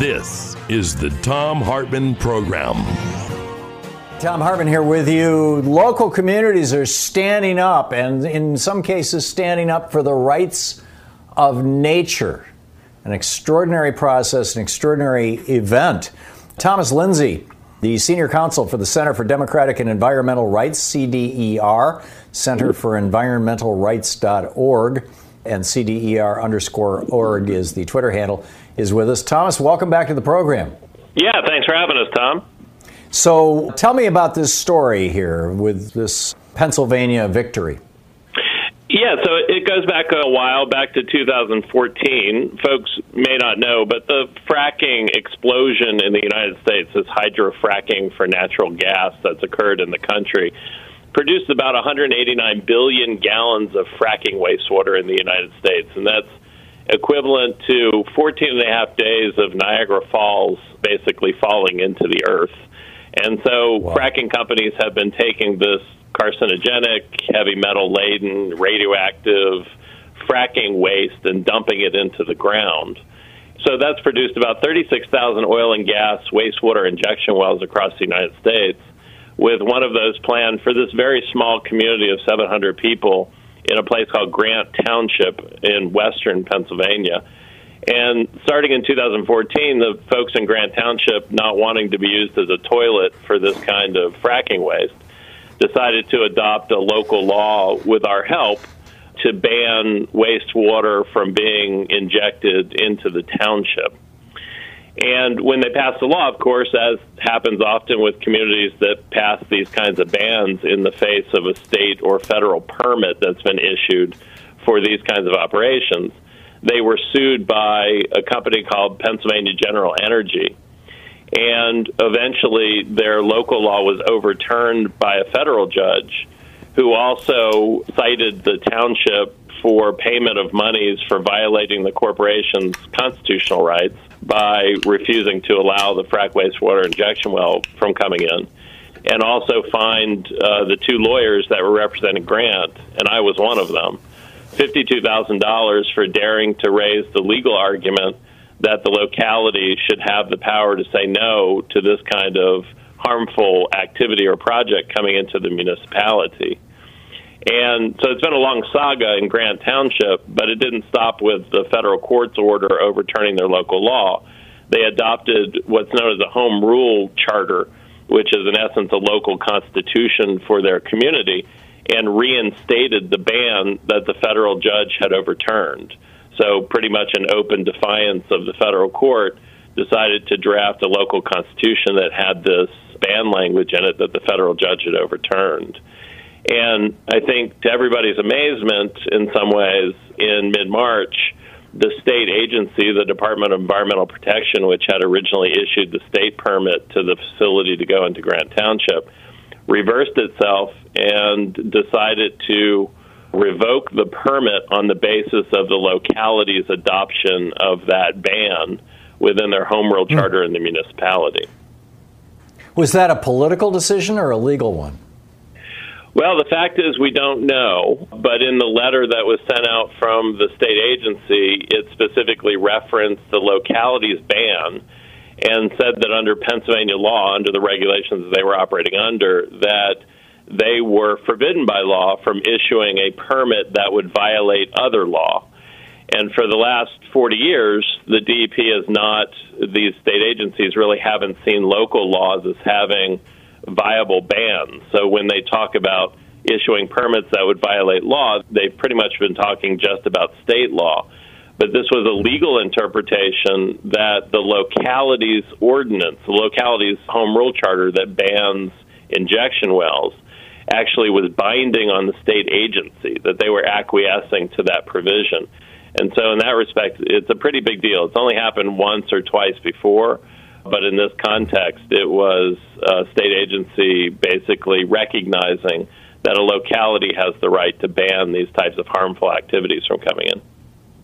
This is the Thom Hartmann Program. Thom Hartmann here with you. Local communities are standing up, and in some cases, standing up for the rights of nature. An extraordinary process, an extraordinary event. Thomas Linzey, the senior counsel for the Center for Democratic and Environmental Rights, CDER, Center for Environmental Rights.org, and CDER underscore org is the Twitter handle is with us. Thomas, welcome back to the program. Yeah, thanks for having us, Tom. So tell me about this story here with this Pennsylvania victory. Yeah, so it goes back a while, back to 2014. Folks may not know, but the fracking explosion in the United States, this hydrofracking for natural gas that's occurred in the country, produced about 189 billion gallons of fracking wastewater in the United States. And that's equivalent to 14 and a half days of Niagara Falls basically falling into the earth. And so wow. fracking companies have been taking this carcinogenic, heavy metal laden, radioactive fracking waste and dumping it into the ground. So that's produced about 36,000 oil and gas wastewater injection wells across the United States, with one of those planned for this very small community of 700 people in a place called Grant Township in western Pennsylvania. And starting in 2014, the folks in Grant Township, not wanting to be used as a toilet for this kind of fracking waste, decided to adopt a local law with our help to ban wastewater from being injected into the township. And when they passed the law, of course, as happens often with communities that pass these kinds of bans in the face of a state or federal permit that's been issued for these kinds of operations, they were sued by a company called Pennsylvania General Energy. And eventually, their local law was overturned by a federal judge who also cited the township for payment of monies for violating the corporation's constitutional rights by refusing to allow the frac wastewater injection well from coming in, and also fined uh, the two lawyers that were representing Grant, and I was one of them, $52,000 for daring to raise the legal argument that the locality should have the power to say no to this kind of harmful activity or project coming into the municipality. And so it's been a long saga in Grant Township, but it didn't stop with the federal court's order overturning their local law. They adopted what's known as a home rule charter, which is in essence a local constitution for their community, and reinstated the ban that the federal judge had overturned. So, pretty much in open defiance of the federal court, decided to draft a local constitution that had this ban language in it that the federal judge had overturned. And I think to everybody's amazement, in some ways, in mid March, the state agency, the Department of Environmental Protection, which had originally issued the state permit to the facility to go into Grant Township, reversed itself and decided to revoke the permit on the basis of the locality's adoption of that ban within their home rule hmm. charter in the municipality. Was that a political decision or a legal one? Well, the fact is we don't know, but in the letter that was sent out from the state agency, it specifically referenced the localities ban and said that under Pennsylvania law, under the regulations they were operating under, that they were forbidden by law from issuing a permit that would violate other law. And for the last 40 years, the DEP has not, these state agencies really haven't seen local laws as having viable bans. So when they talk about issuing permits that would violate law, they've pretty much been talking just about state law. But this was a legal interpretation that the locality's ordinance, the locality's home rule charter that bans injection wells, actually was binding on the state agency, that they were acquiescing to that provision. And so, in that respect, it's a pretty big deal. It's only happened once or twice before, but in this context, it was a state agency basically recognizing that a locality has the right to ban these types of harmful activities from coming in.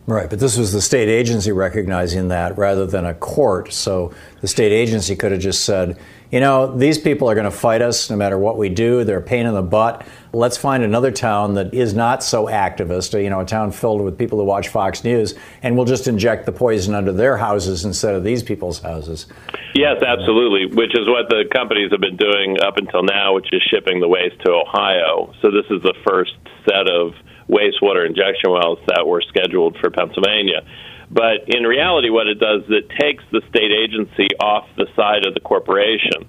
Right, but this was the state agency recognizing that rather than a court. So the state agency could have just said, you know, these people are going to fight us no matter what we do. They're a pain in the butt. Let's find another town that is not so activist, you know, a town filled with people who watch Fox News, and we'll just inject the poison under their houses instead of these people's houses. Yes, absolutely, which is what the companies have been doing up until now, which is shipping the waste to Ohio. So this is the first set of wastewater injection wells that were scheduled for Pennsylvania. But in reality, what it does is it takes the state agency off the side of the corporation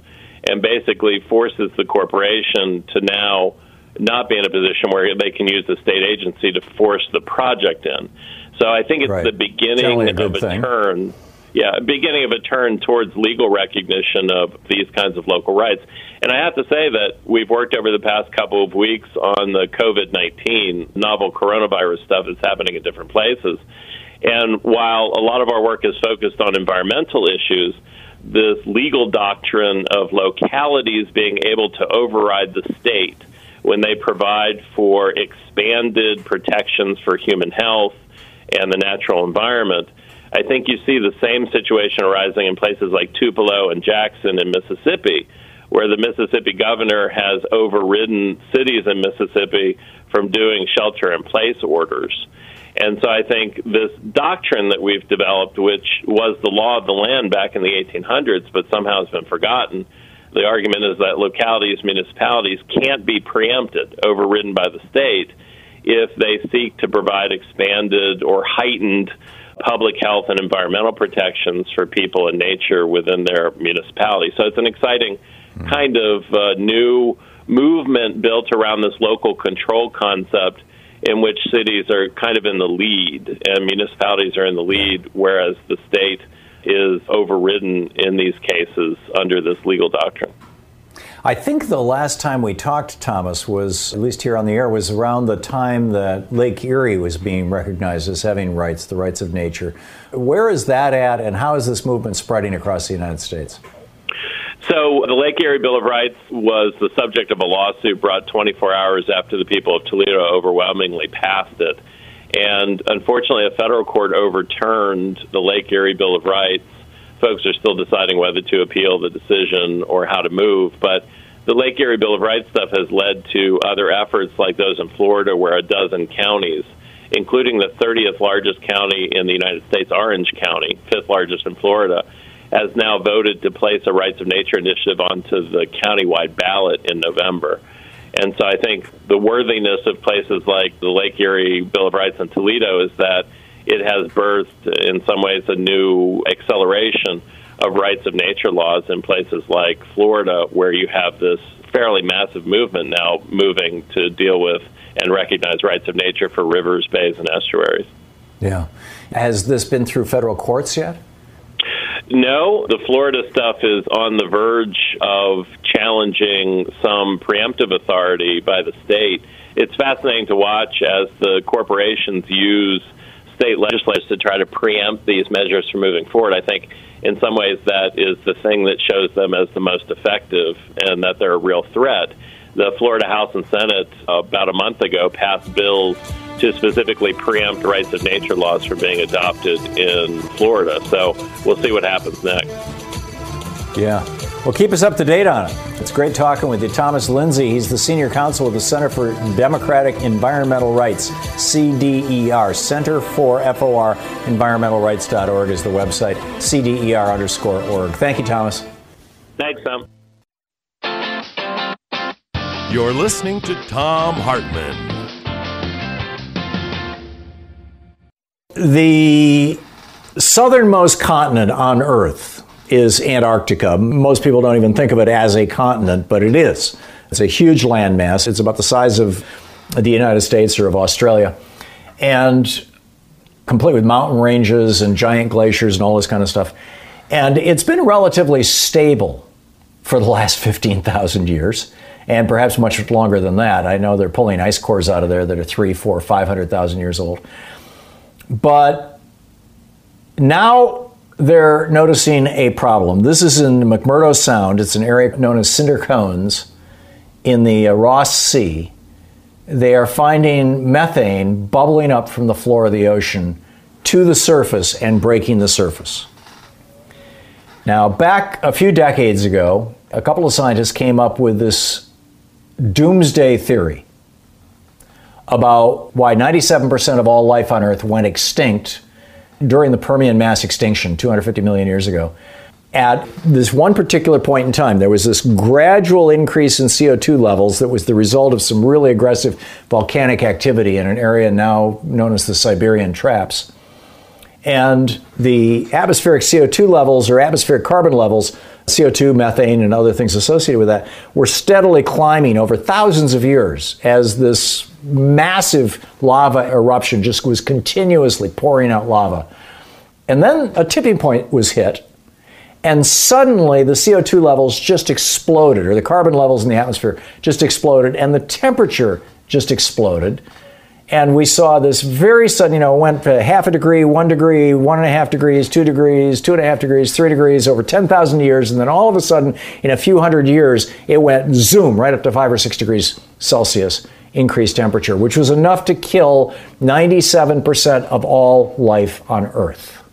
and basically forces the corporation to now not be in a position where they can use the state agency to force the project in. So I think it's right. the beginning a of a thing. turn. Yeah, beginning of a turn towards legal recognition of these kinds of local rights. And I have to say that we've worked over the past couple of weeks on the COVID 19 novel coronavirus stuff that's happening in different places. And while a lot of our work is focused on environmental issues, this legal doctrine of localities being able to override the state when they provide for expanded protections for human health and the natural environment. I think you see the same situation arising in places like Tupelo and Jackson in Mississippi, where the Mississippi governor has overridden cities in Mississippi from doing shelter in place orders. And so I think this doctrine that we've developed, which was the law of the land back in the 1800s, but somehow has been forgotten, the argument is that localities, municipalities can't be preempted, overridden by the state, if they seek to provide expanded or heightened public health and environmental protections for people and nature within their municipality. So it's an exciting kind of uh, new movement built around this local control concept in which cities are kind of in the lead and municipalities are in the lead, whereas the state is overridden in these cases under this legal doctrine. I think the last time we talked, Thomas, was, at least here on the air, was around the time that Lake Erie was being recognized as having rights, the rights of nature. Where is that at, and how is this movement spreading across the United States? So, the Lake Erie Bill of Rights was the subject of a lawsuit brought 24 hours after the people of Toledo overwhelmingly passed it. And unfortunately, a federal court overturned the Lake Erie Bill of Rights. Folks are still deciding whether to appeal the decision or how to move. But the Lake Erie Bill of Rights stuff has led to other efforts like those in Florida, where a dozen counties, including the 30th largest county in the United States, Orange County, fifth largest in Florida, has now voted to place a Rights of Nature initiative onto the countywide ballot in November. And so I think the worthiness of places like the Lake Erie Bill of Rights in Toledo is that it has birthed, in some ways, a new acceleration of rights of nature laws in places like Florida, where you have this fairly massive movement now moving to deal with and recognize rights of nature for rivers, bays, and estuaries. Yeah. Has this been through federal courts yet? No, the Florida stuff is on the verge of challenging some preemptive authority by the state. It's fascinating to watch as the corporations use state legislators to try to preempt these measures from moving forward. I think in some ways that is the thing that shows them as the most effective and that they're a real threat. The Florida House and Senate about a month ago passed bills to specifically preempt rights of nature laws from being adopted in Florida. So we'll see what happens next. Yeah. Well, keep us up to date on it. It's great talking with you. Thomas Linzey, he's the senior counsel of the Center for Democratic Environmental Rights, CDER, Center for FOR, environmentalrights.org is the website, CDER underscore org. Thank you, Thomas. Thanks, Tom. You're listening to Thom Hartmann. The southernmost continent on Earth is Antarctica. Most people don't even think of it as a continent, but it is. It's a huge landmass. It's about the size of the United States or of Australia. And complete with mountain ranges and giant glaciers and all this kind of stuff. And it's been relatively stable for the last 15,000 years, and perhaps much longer than that. I know they're pulling ice cores out of there that are three, four, 500,000 years old. But now they're noticing a problem. This is in McMurdo Sound. It's an area known as cinder cones in the uh, Ross Sea. They are finding methane bubbling up from the floor of the ocean to the surface and breaking the surface. Now, back a few decades ago, a couple of scientists came up with this doomsday theory about why 97% of all life on Earth went extinct during the Permian mass extinction 250 million years ago. At this one particular point in time, there was this gradual increase in CO2 levels that was the result of some really aggressive volcanic activity in an area now known as the Siberian Traps. And the atmospheric CO2 levels or atmospheric carbon levels, CO2, methane, and other things associated with that, were steadily climbing over thousands of years as this massive lava eruption just was continuously pouring out lava. And then a tipping point was hit, and suddenly the CO2 levels just exploded, or the carbon levels in the atmosphere just exploded, and the temperature just exploded. And we saw this very sudden, you know, went to half a degree, one degree, one and a half degrees, two degrees, two and a half degrees, three degrees over 10,000 years. And then all of a sudden, in a few hundred years, it went zoom right up to five or six degrees Celsius increased temperature, which was enough to kill 97% of all life on Earth.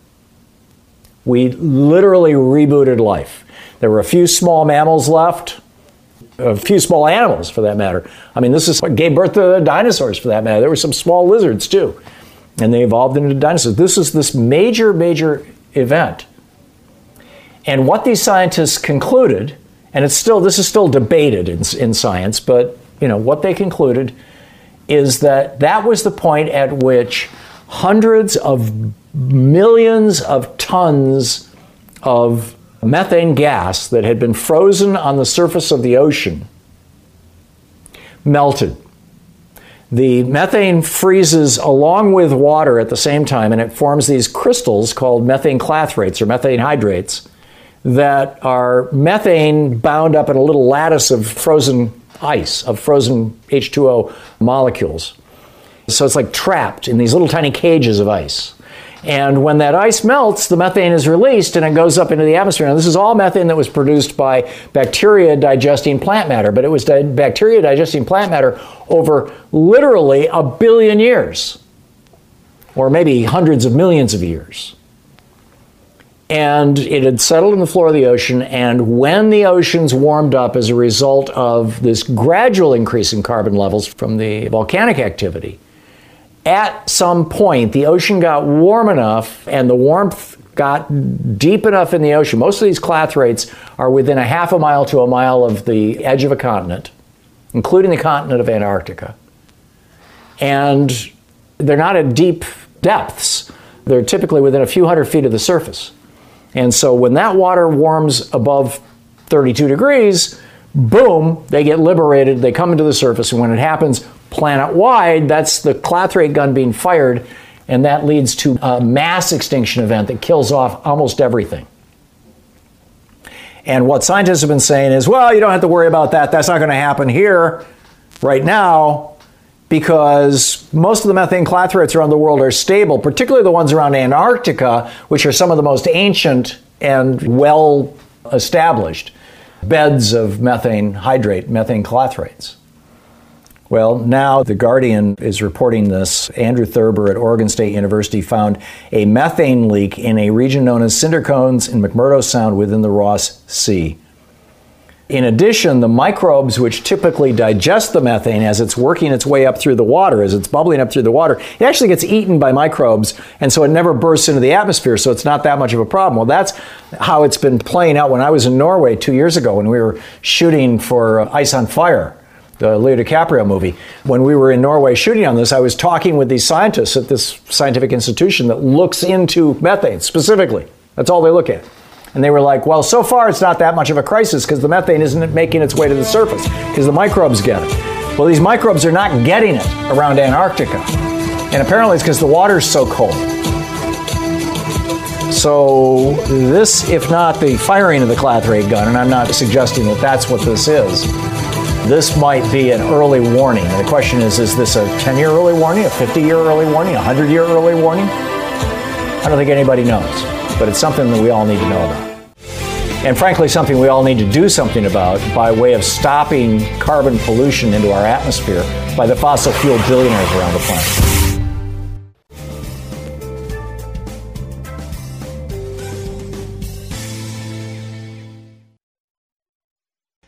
We literally rebooted life. There were a few small mammals left, a few small animals for that matter. I mean, this is what gave birth to the dinosaurs for that matter. There were some small lizards too, and they evolved into dinosaurs. This is this major, major event. And what these scientists concluded, and it's still this is still debated in, in science, but you know what they concluded is that that was the point at which hundreds of millions of tons of methane gas that had been frozen on the surface of the ocean melted. The methane freezes along with water at the same time, and it forms these crystals called methane clathrates or methane hydrates that are methane bound up in a little lattice of frozen ice, of frozen H2O molecules. So it's like trapped in these little tiny cages of ice. And when that ice melts, the methane is released and it goes up into the atmosphere. Now, this is all methane that was produced by bacteria digesting plant matter, but it was di- bacteria digesting plant matter over literally a billion years, or maybe hundreds of millions of years. And it had settled in the floor of the ocean. And when the oceans warmed up as a result of this gradual increase in carbon levels from the volcanic activity, at some point, the ocean got warm enough and the warmth got deep enough in the ocean. Most of these clathrates are within a half a mile to a mile of the edge of a continent, including the continent of Antarctica. And they're not at deep depths, they're typically within a few hundred feet of the surface. And so when that water warms above 32 degrees, boom, they get liberated, they come into the surface, and when it happens, planet wide, that's the clathrate gun being fired, and that leads to a mass extinction event that kills off almost everything. And what scientists have been saying is, well, you don't have to worry about that. That's not going to happen here right now because most of the methane clathrates around the world are stable, particularly the ones around Antarctica, which are some of the most ancient and well established beds of methane hydrate, methane clathrates. Well, now The Guardian is reporting this. Andrew Thurber at Oregon State University found a methane leak in a region known as cinder cones in McMurdo Sound within the Ross Sea. In addition, the microbes which typically digest the methane as it's working its way up through the water, as it's bubbling up through the water, it actually gets eaten by microbes, and so it never bursts into the atmosphere, so it's not that much of a problem. Well, that's how it's been playing out when I was in Norway two years ago when we were shooting for uh, Ice on Fire the Leo DiCaprio movie. When we were in Norway shooting on this, I was talking with these scientists at this scientific institution that looks into methane specifically. That's all they look at. And they were like, well, so far it's not that much of a crisis because the methane isn't making its way to the surface because the microbes get it. Well, these microbes are not getting it around Antarctica. And apparently it's because the water's so cold. So, this, if not the firing of the Clathrate gun, and I'm not suggesting that that's what this is, this might be an early warning. And the question is is this a 10 year early warning, a 50 year early warning, a 100 year early warning? I don't think anybody knows, but it's something that we all need to know about and frankly, something we all need to do something about by way of stopping carbon pollution into our atmosphere by the fossil fuel billionaires around the planet.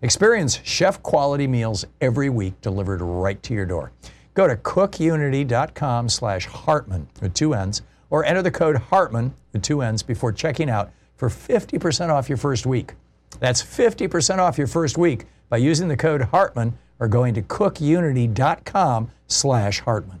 Experience chef quality meals every week delivered right to your door. Go to cookunity.com slash Hartmann with two N's or enter the code Hartmann with two N's before checking out for 50% off your first week. That's 50% off your first week by using the code Hartmann or going to cookunity.com slash Hartmann.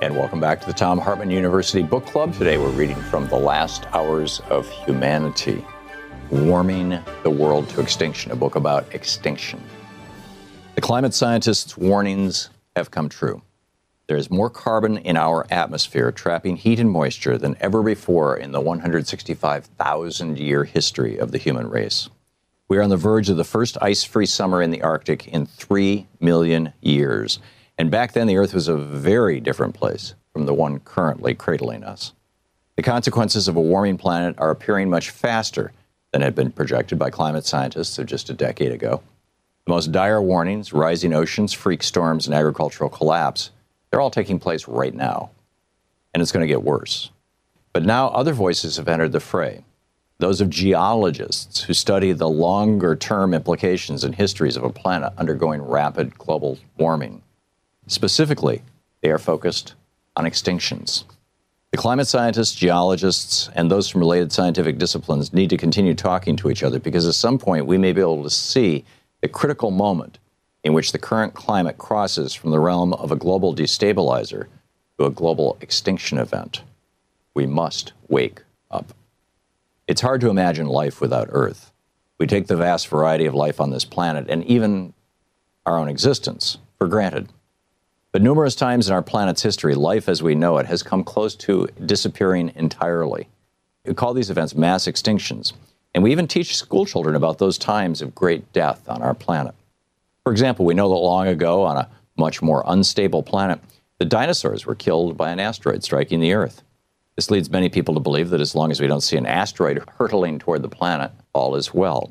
And welcome back to the Thom Hartmann University Book Club. Today we're reading from The Last Hours of Humanity Warming the World to Extinction, a book about extinction. The climate scientists' warnings have come true. There is more carbon in our atmosphere trapping heat and moisture than ever before in the 165,000 year history of the human race. We are on the verge of the first ice free summer in the Arctic in 3 million years. And back then, the Earth was a very different place from the one currently cradling us. The consequences of a warming planet are appearing much faster than had been projected by climate scientists of just a decade ago. The most dire warnings rising oceans, freak storms, and agricultural collapse they're all taking place right now. And it's going to get worse. But now other voices have entered the fray those of geologists who study the longer term implications and histories of a planet undergoing rapid global warming. Specifically, they are focused on extinctions. The climate scientists, geologists, and those from related scientific disciplines need to continue talking to each other because at some point we may be able to see the critical moment in which the current climate crosses from the realm of a global destabilizer to a global extinction event. We must wake up. It's hard to imagine life without Earth. We take the vast variety of life on this planet and even our own existence for granted. But numerous times in our planet's history, life as we know it has come close to disappearing entirely. We call these events mass extinctions, and we even teach schoolchildren about those times of great death on our planet. For example, we know that long ago, on a much more unstable planet, the dinosaurs were killed by an asteroid striking the Earth. This leads many people to believe that as long as we don't see an asteroid hurtling toward the planet, all is well.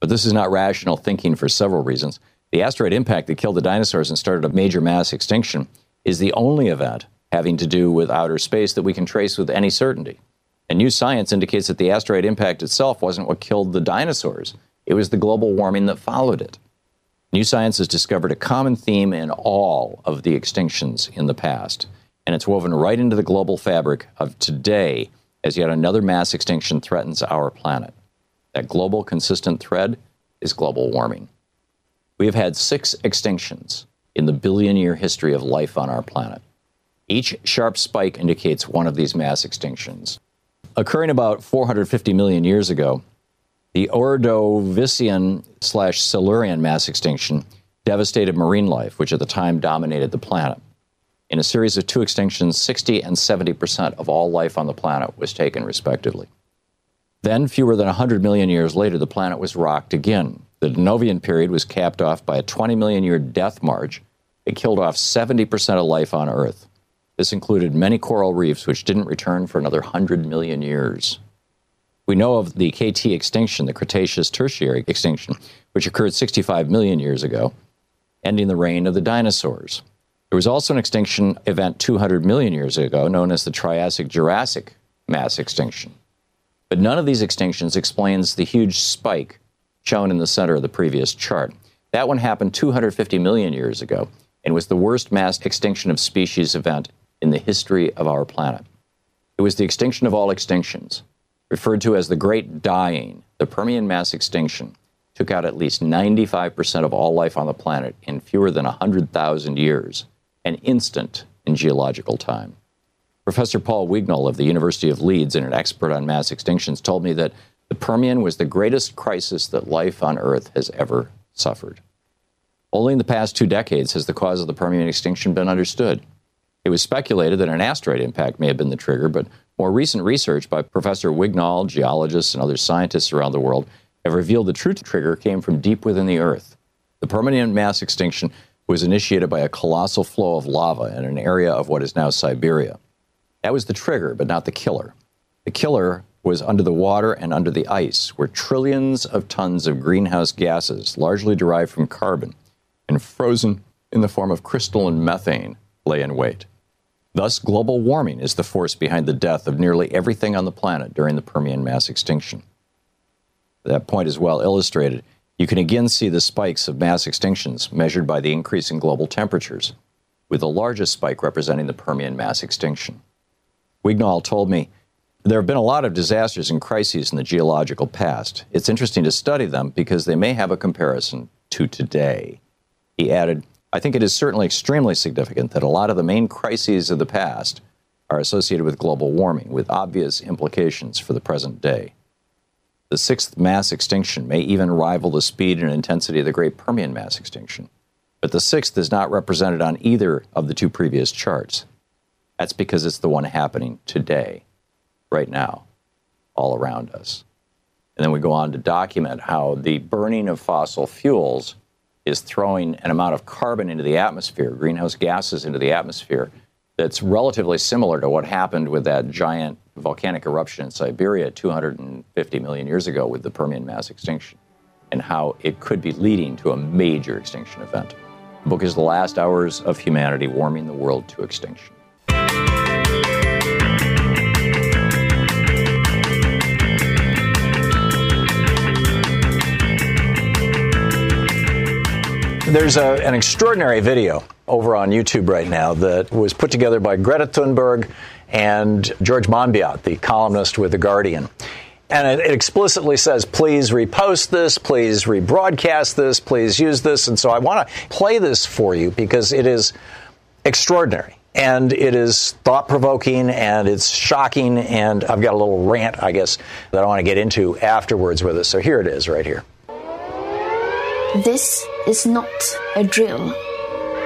But this is not rational thinking for several reasons. The asteroid impact that killed the dinosaurs and started a major mass extinction is the only event having to do with outer space that we can trace with any certainty. And new science indicates that the asteroid impact itself wasn't what killed the dinosaurs, it was the global warming that followed it. New science has discovered a common theme in all of the extinctions in the past, and it's woven right into the global fabric of today as yet another mass extinction threatens our planet. That global consistent thread is global warming. We have had six extinctions in the billion year history of life on our planet. Each sharp spike indicates one of these mass extinctions. Occurring about 450 million years ago, the Ordovician slash Silurian mass extinction devastated marine life, which at the time dominated the planet. In a series of two extinctions, 60 and 70 percent of all life on the planet was taken, respectively. Then, fewer than 100 million years later, the planet was rocked again. The Devonian period was capped off by a 20 million year death march. It killed off 70 percent of life on Earth. This included many coral reefs, which didn't return for another 100 million years. We know of the KT extinction, the Cretaceous Tertiary extinction, which occurred 65 million years ago, ending the reign of the dinosaurs. There was also an extinction event 200 million years ago known as the Triassic Jurassic mass extinction. But none of these extinctions explains the huge spike shown in the center of the previous chart. That one happened 250 million years ago and was the worst mass extinction of species event in the history of our planet. It was the extinction of all extinctions, referred to as the Great Dying. The Permian mass extinction took out at least 95% of all life on the planet in fewer than 100,000 years an instant in geological time. Professor Paul Wignall of the University of Leeds and an expert on mass extinctions told me that the Permian was the greatest crisis that life on Earth has ever suffered. Only in the past two decades has the cause of the Permian extinction been understood. It was speculated that an asteroid impact may have been the trigger, but more recent research by Professor Wignall, geologists, and other scientists around the world have revealed the true trigger came from deep within the Earth. The Permian mass extinction was initiated by a colossal flow of lava in an area of what is now Siberia. That was the trigger, but not the killer. The killer was under the water and under the ice, where trillions of tons of greenhouse gases, largely derived from carbon and frozen in the form of crystalline methane, lay in wait. Thus, global warming is the force behind the death of nearly everything on the planet during the Permian mass extinction. That point is well illustrated you can again see the spikes of mass extinctions measured by the increase in global temperatures, with the largest spike representing the Permian mass extinction. Wignall told me, there have been a lot of disasters and crises in the geological past. It's interesting to study them because they may have a comparison to today. He added, I think it is certainly extremely significant that a lot of the main crises of the past are associated with global warming, with obvious implications for the present day. The sixth mass extinction may even rival the speed and intensity of the Great Permian mass extinction. But the sixth is not represented on either of the two previous charts. That's because it's the one happening today, right now, all around us. And then we go on to document how the burning of fossil fuels is throwing an amount of carbon into the atmosphere, greenhouse gases into the atmosphere, that's relatively similar to what happened with that giant volcanic eruption in Siberia 250 million years ago with the Permian mass extinction, and how it could be leading to a major extinction event. The book is The Last Hours of Humanity Warming the World to Extinction. There's a, an extraordinary video over on YouTube right now that was put together by Greta Thunberg and George Monbiot, the columnist with The Guardian. And it, it explicitly says, please repost this, please rebroadcast this, please use this. And so I want to play this for you because it is extraordinary and it is thought provoking and it's shocking. And I've got a little rant, I guess, that I want to get into afterwards with it. So here it is right here. This is not a drill.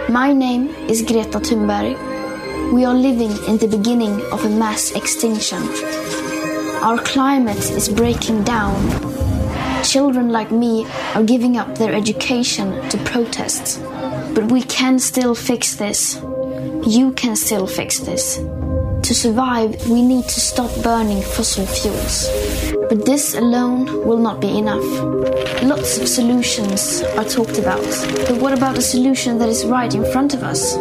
My name is Greta Thunberg. We are living in the beginning of a mass extinction. Our climate is breaking down. Children like me are giving up their education to protest. But we can still fix this. You can still fix this. To survive, we need to stop burning fossil fuels. But this alone will not be enough. Lots of solutions are talked about. But what about a solution that is right in front of us?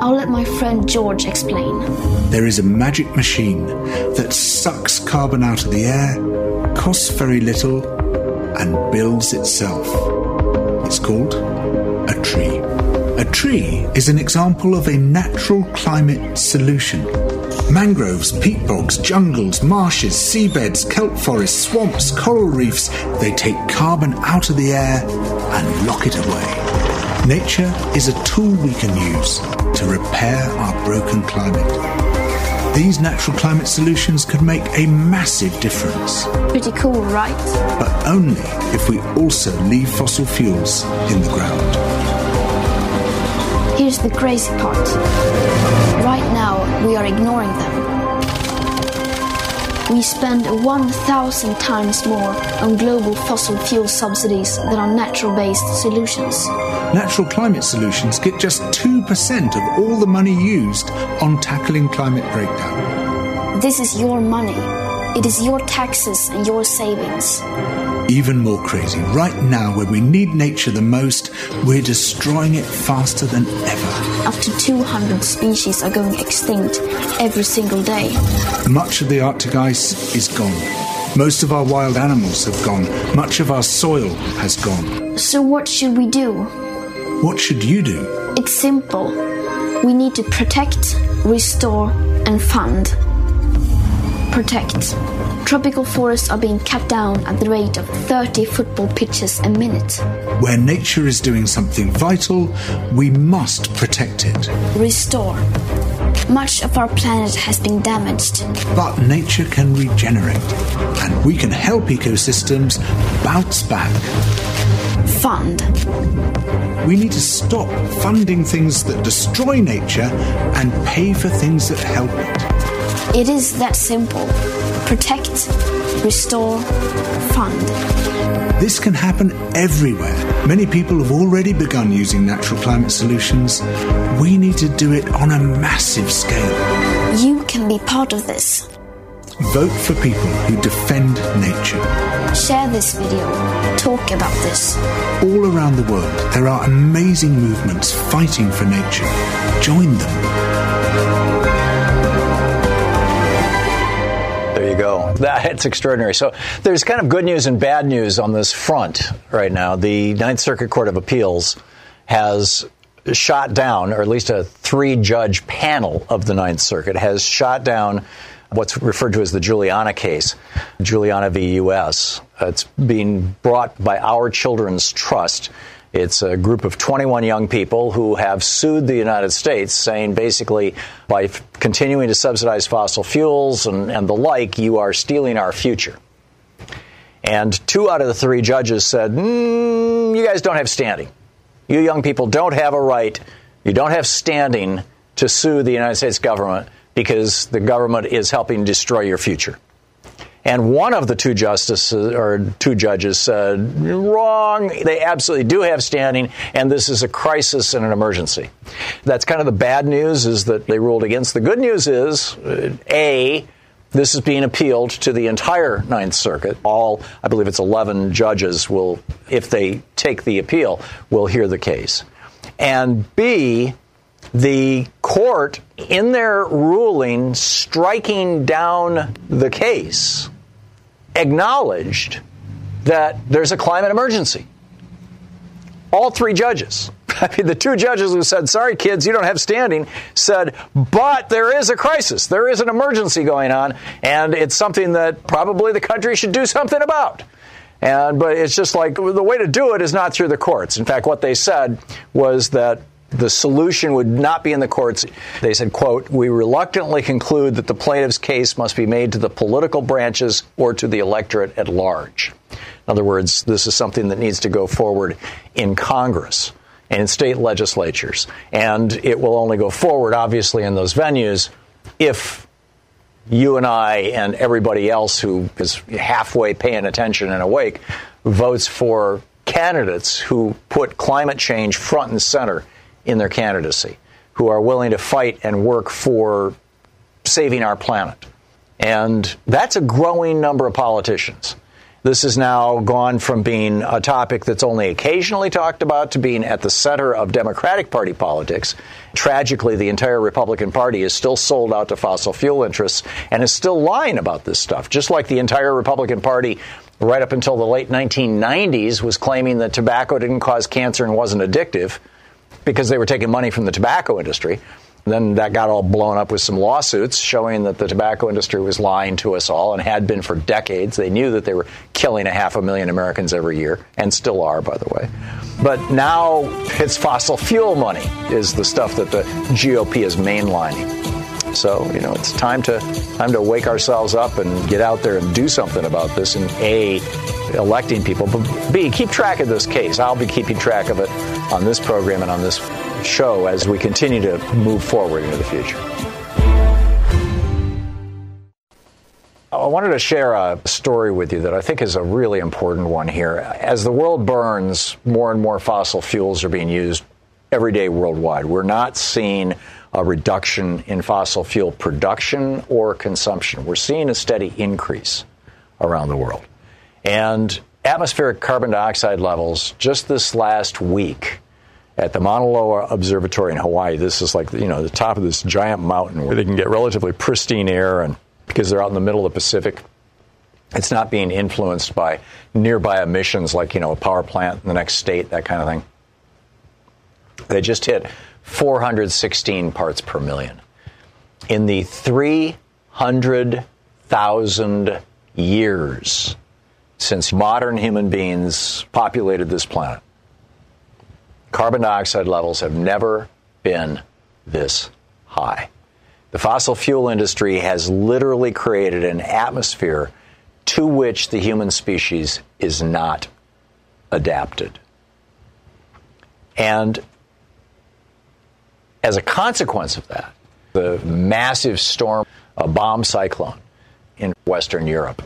I'll let my friend George explain. There is a magic machine that sucks carbon out of the air, costs very little, and builds itself. It's called a tree. A tree is an example of a natural climate solution. Mangroves, peat bogs, jungles, marshes, seabeds, kelp forests, swamps, coral reefs, they take carbon out of the air and lock it away. Nature is a tool we can use to repair our broken climate. These natural climate solutions could make a massive difference, Pretty cool, right? but only if we also leave fossil fuels in the ground. Here's the crazy part. Right now, we are ignoring them. We spend 1,000 times more on global fossil fuel subsidies than on natural based solutions. Natural climate solutions get just 2% of all the money used on tackling climate breakdown. This is your money. It is your taxes and your savings. Even more crazy, right now when we need nature the most, we're destroying it faster than ever. Up to 200 species are going extinct every single day. Much of the Arctic ice is gone. Most of our wild animals have gone. Much of our soil has gone. So, what should we do? What should you do? It's simple. We need to protect, restore, and fund. Protect. Tropical forests are being cut down at the rate of 30 football pitches a minute. Where nature is doing something vital, we must protect it. Restore. Much of our planet has been damaged. But nature can regenerate, and we can help ecosystems bounce back. Fund. We need to stop funding things that destroy nature and pay for things that help it. It is that simple. Protect, restore, fund. This can happen everywhere. Many people have already begun using natural climate solutions. We need to do it on a massive scale. You can be part of this. Vote for people who defend nature. Share this video. Talk about this. All around the world, there are amazing movements fighting for nature. Join them. That, it's extraordinary. So there's kind of good news and bad news on this front right now. The Ninth Circuit Court of Appeals has shot down, or at least a three judge panel of the Ninth Circuit has shot down what's referred to as the Juliana case, Juliana v. U.S. It's being brought by Our Children's Trust. It's a group of 21 young people who have sued the United States, saying basically, by f- continuing to subsidize fossil fuels and, and the like, you are stealing our future. And two out of the three judges said, mm, You guys don't have standing. You young people don't have a right, you don't have standing to sue the United States government because the government is helping destroy your future. And one of the two justices or two judges said, wrong. They absolutely do have standing, and this is a crisis and an emergency. That's kind of the bad news is that they ruled against. The good news is, uh, A, this is being appealed to the entire Ninth Circuit. All, I believe it's 11 judges will, if they take the appeal, will hear the case. And B, the court, in their ruling striking down the case, acknowledged that there's a climate emergency. All three judges. I mean, the two judges who said, sorry, kids, you don't have standing, said, but there is a crisis. There is an emergency going on, and it's something that probably the country should do something about. And, but it's just like the way to do it is not through the courts. In fact, what they said was that the solution would not be in the courts. They said, quote, we reluctantly conclude that the plaintiff's case must be made to the political branches or to the electorate at large. In other words, this is something that needs to go forward in Congress and in state legislatures. And it will only go forward, obviously, in those venues if you and I and everybody else who is halfway paying attention and awake votes for candidates who put climate change front and center in their candidacy, who are willing to fight and work for saving our planet. And that's a growing number of politicians. This has now gone from being a topic that's only occasionally talked about to being at the center of Democratic Party politics. Tragically, the entire Republican Party is still sold out to fossil fuel interests and is still lying about this stuff, just like the entire Republican Party right up until the late 1990s was claiming that tobacco didn't cause cancer and wasn't addictive because they were taking money from the tobacco industry. Then that got all blown up with some lawsuits showing that the tobacco industry was lying to us all and had been for decades. They knew that they were killing a half a million Americans every year and still are, by the way. But now it's fossil fuel money is the stuff that the GOP is mainlining. So you know, it's time to time to wake ourselves up and get out there and do something about this. And a electing people, but b keep track of this case. I'll be keeping track of it on this program and on this show as we continue to move forward into the future. I wanted to share a story with you that I think is a really important one here. As the world burns, more and more fossil fuels are being used every day worldwide. We're not seeing a reduction in fossil fuel production or consumption. We're seeing a steady increase around the world. And atmospheric carbon dioxide levels just this last week at the Mauna Loa Observatory in Hawaii. This is like you know the top of this giant mountain where they can get relatively pristine air, and because they're out in the middle of the Pacific, it's not being influenced by nearby emissions like you know a power plant in the next state, that kind of thing. They just hit 416 parts per million. In the 300,000 years since modern human beings populated this planet, carbon dioxide levels have never been this high. The fossil fuel industry has literally created an atmosphere to which the human species is not adapted. And as a consequence of that, the massive storm, a bomb cyclone in Western Europe.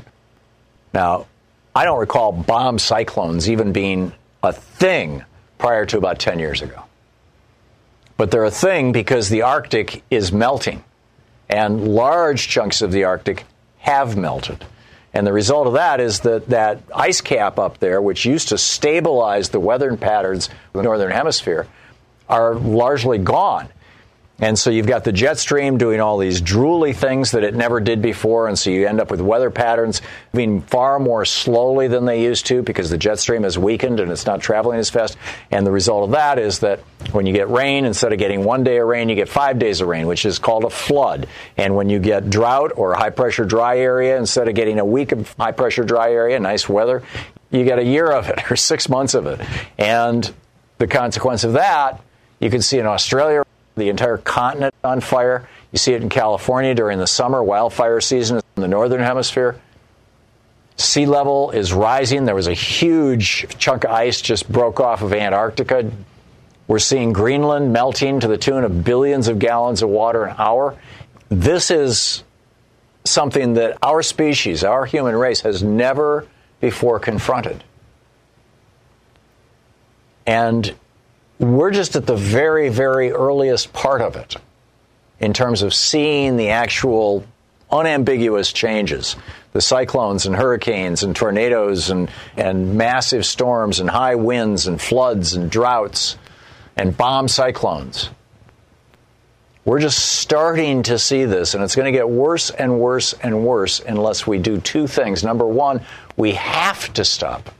Now, I don't recall bomb cyclones even being a thing prior to about 10 years ago. But they're a thing because the Arctic is melting, and large chunks of the Arctic have melted. And the result of that is that that ice cap up there, which used to stabilize the weather patterns of the northern hemisphere, are largely gone. And so you've got the jet stream doing all these drooly things that it never did before. And so you end up with weather patterns moving far more slowly than they used to because the jet stream has weakened and it's not traveling as fast. And the result of that is that when you get rain, instead of getting one day of rain, you get five days of rain, which is called a flood. And when you get drought or high pressure dry area, instead of getting a week of high pressure dry area, nice weather, you get a year of it or six months of it. And the consequence of that, you can see in Australia the entire continent on fire. You see it in California during the summer wildfire season in the northern hemisphere. Sea level is rising. There was a huge chunk of ice just broke off of Antarctica. We're seeing Greenland melting to the tune of billions of gallons of water an hour. This is something that our species, our human race, has never before confronted. And we're just at the very, very earliest part of it in terms of seeing the actual unambiguous changes the cyclones and hurricanes and tornadoes and, and massive storms and high winds and floods and droughts and bomb cyclones. We're just starting to see this, and it's going to get worse and worse and worse unless we do two things. Number one, we have to stop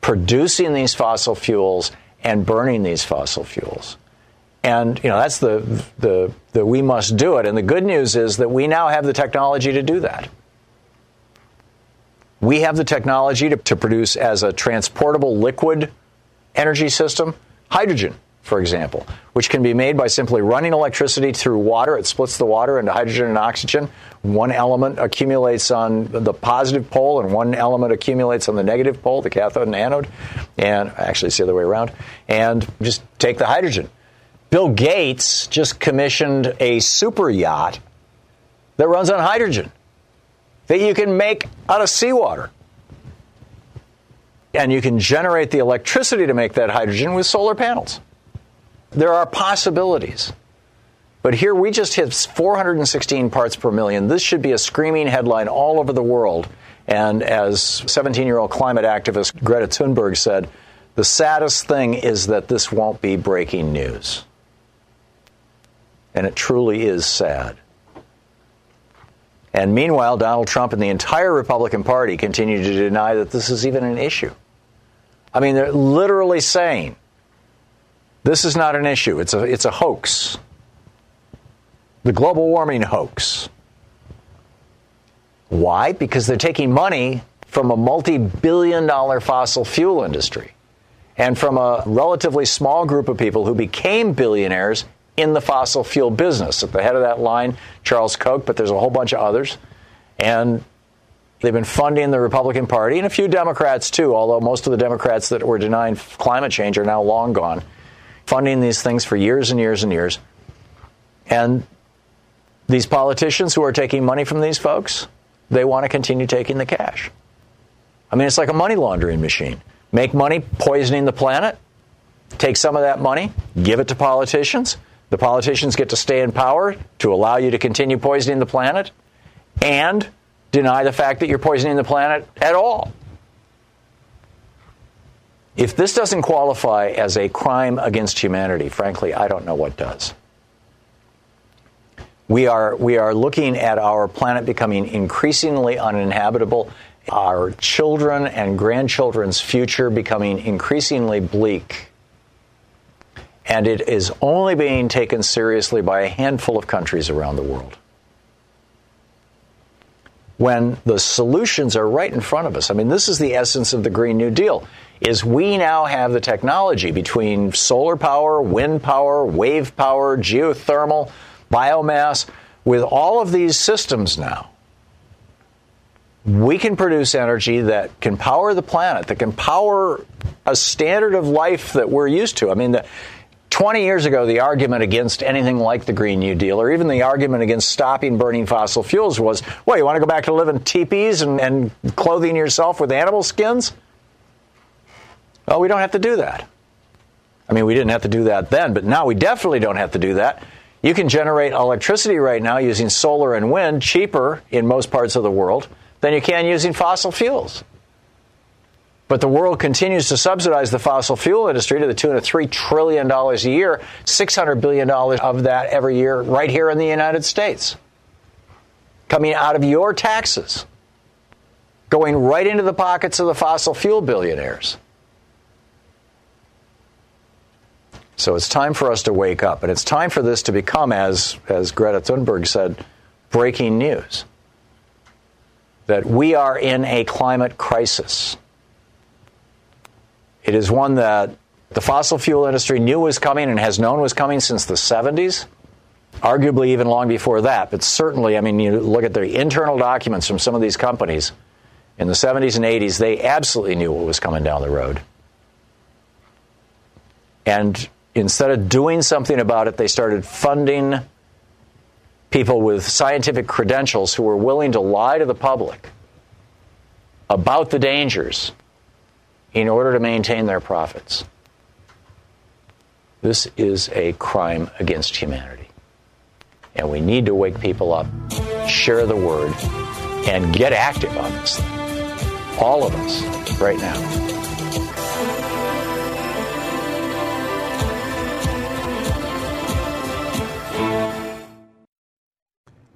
producing these fossil fuels and burning these fossil fuels. And you know that's the, the the we must do it. And the good news is that we now have the technology to do that. We have the technology to, to produce as a transportable liquid energy system hydrogen, for example, which can be made by simply running electricity through water. It splits the water into hydrogen and oxygen. One element accumulates on the positive pole, and one element accumulates on the negative pole, the cathode and anode. And actually, it's the other way around. And just take the hydrogen. Bill Gates just commissioned a super yacht that runs on hydrogen that you can make out of seawater. And you can generate the electricity to make that hydrogen with solar panels. There are possibilities. But here we just hit 416 parts per million. This should be a screaming headline all over the world. And as 17 year old climate activist Greta Thunberg said, the saddest thing is that this won't be breaking news. And it truly is sad. And meanwhile, Donald Trump and the entire Republican Party continue to deny that this is even an issue. I mean, they're literally saying this is not an issue, it's a, it's a hoax. The global warming hoax. Why? Because they're taking money from a multi billion dollar fossil fuel industry and from a relatively small group of people who became billionaires in the fossil fuel business. At the head of that line, Charles Koch, but there's a whole bunch of others. And they've been funding the Republican Party and a few Democrats too, although most of the Democrats that were denying climate change are now long gone, funding these things for years and years and years. And these politicians who are taking money from these folks, they want to continue taking the cash. I mean, it's like a money laundering machine. Make money poisoning the planet, take some of that money, give it to politicians. The politicians get to stay in power to allow you to continue poisoning the planet and deny the fact that you're poisoning the planet at all. If this doesn't qualify as a crime against humanity, frankly, I don't know what does. We are, we are looking at our planet becoming increasingly uninhabitable, our children and grandchildren's future becoming increasingly bleak. And it is only being taken seriously by a handful of countries around the world. When the solutions are right in front of us. I mean, this is the essence of the Green New Deal is we now have the technology between solar power, wind power, wave power, geothermal, biomass, with all of these systems now, we can produce energy that can power the planet, that can power a standard of life that we're used to. I mean, the, 20 years ago, the argument against anything like the Green New Deal, or even the argument against stopping burning fossil fuels, was well, you want to go back to living in teepees and, and clothing yourself with animal skins? Well, we don't have to do that. I mean, we didn't have to do that then, but now we definitely don't have to do that you can generate electricity right now using solar and wind cheaper in most parts of the world than you can using fossil fuels. But the world continues to subsidize the fossil fuel industry to the tune of $3 trillion a year, $600 billion of that every year, right here in the United States. Coming out of your taxes, going right into the pockets of the fossil fuel billionaires. So it's time for us to wake up, and it's time for this to become, as, as Greta Thunberg said, breaking news. That we are in a climate crisis. It is one that the fossil fuel industry knew was coming and has known was coming since the 70s, arguably even long before that. But certainly, I mean, you look at the internal documents from some of these companies in the 70s and 80s, they absolutely knew what was coming down the road. And instead of doing something about it, they started funding people with scientific credentials who were willing to lie to the public about the dangers in order to maintain their profits. This is a crime against humanity. And we need to wake people up, share the word, and get active on this. All of us, right now.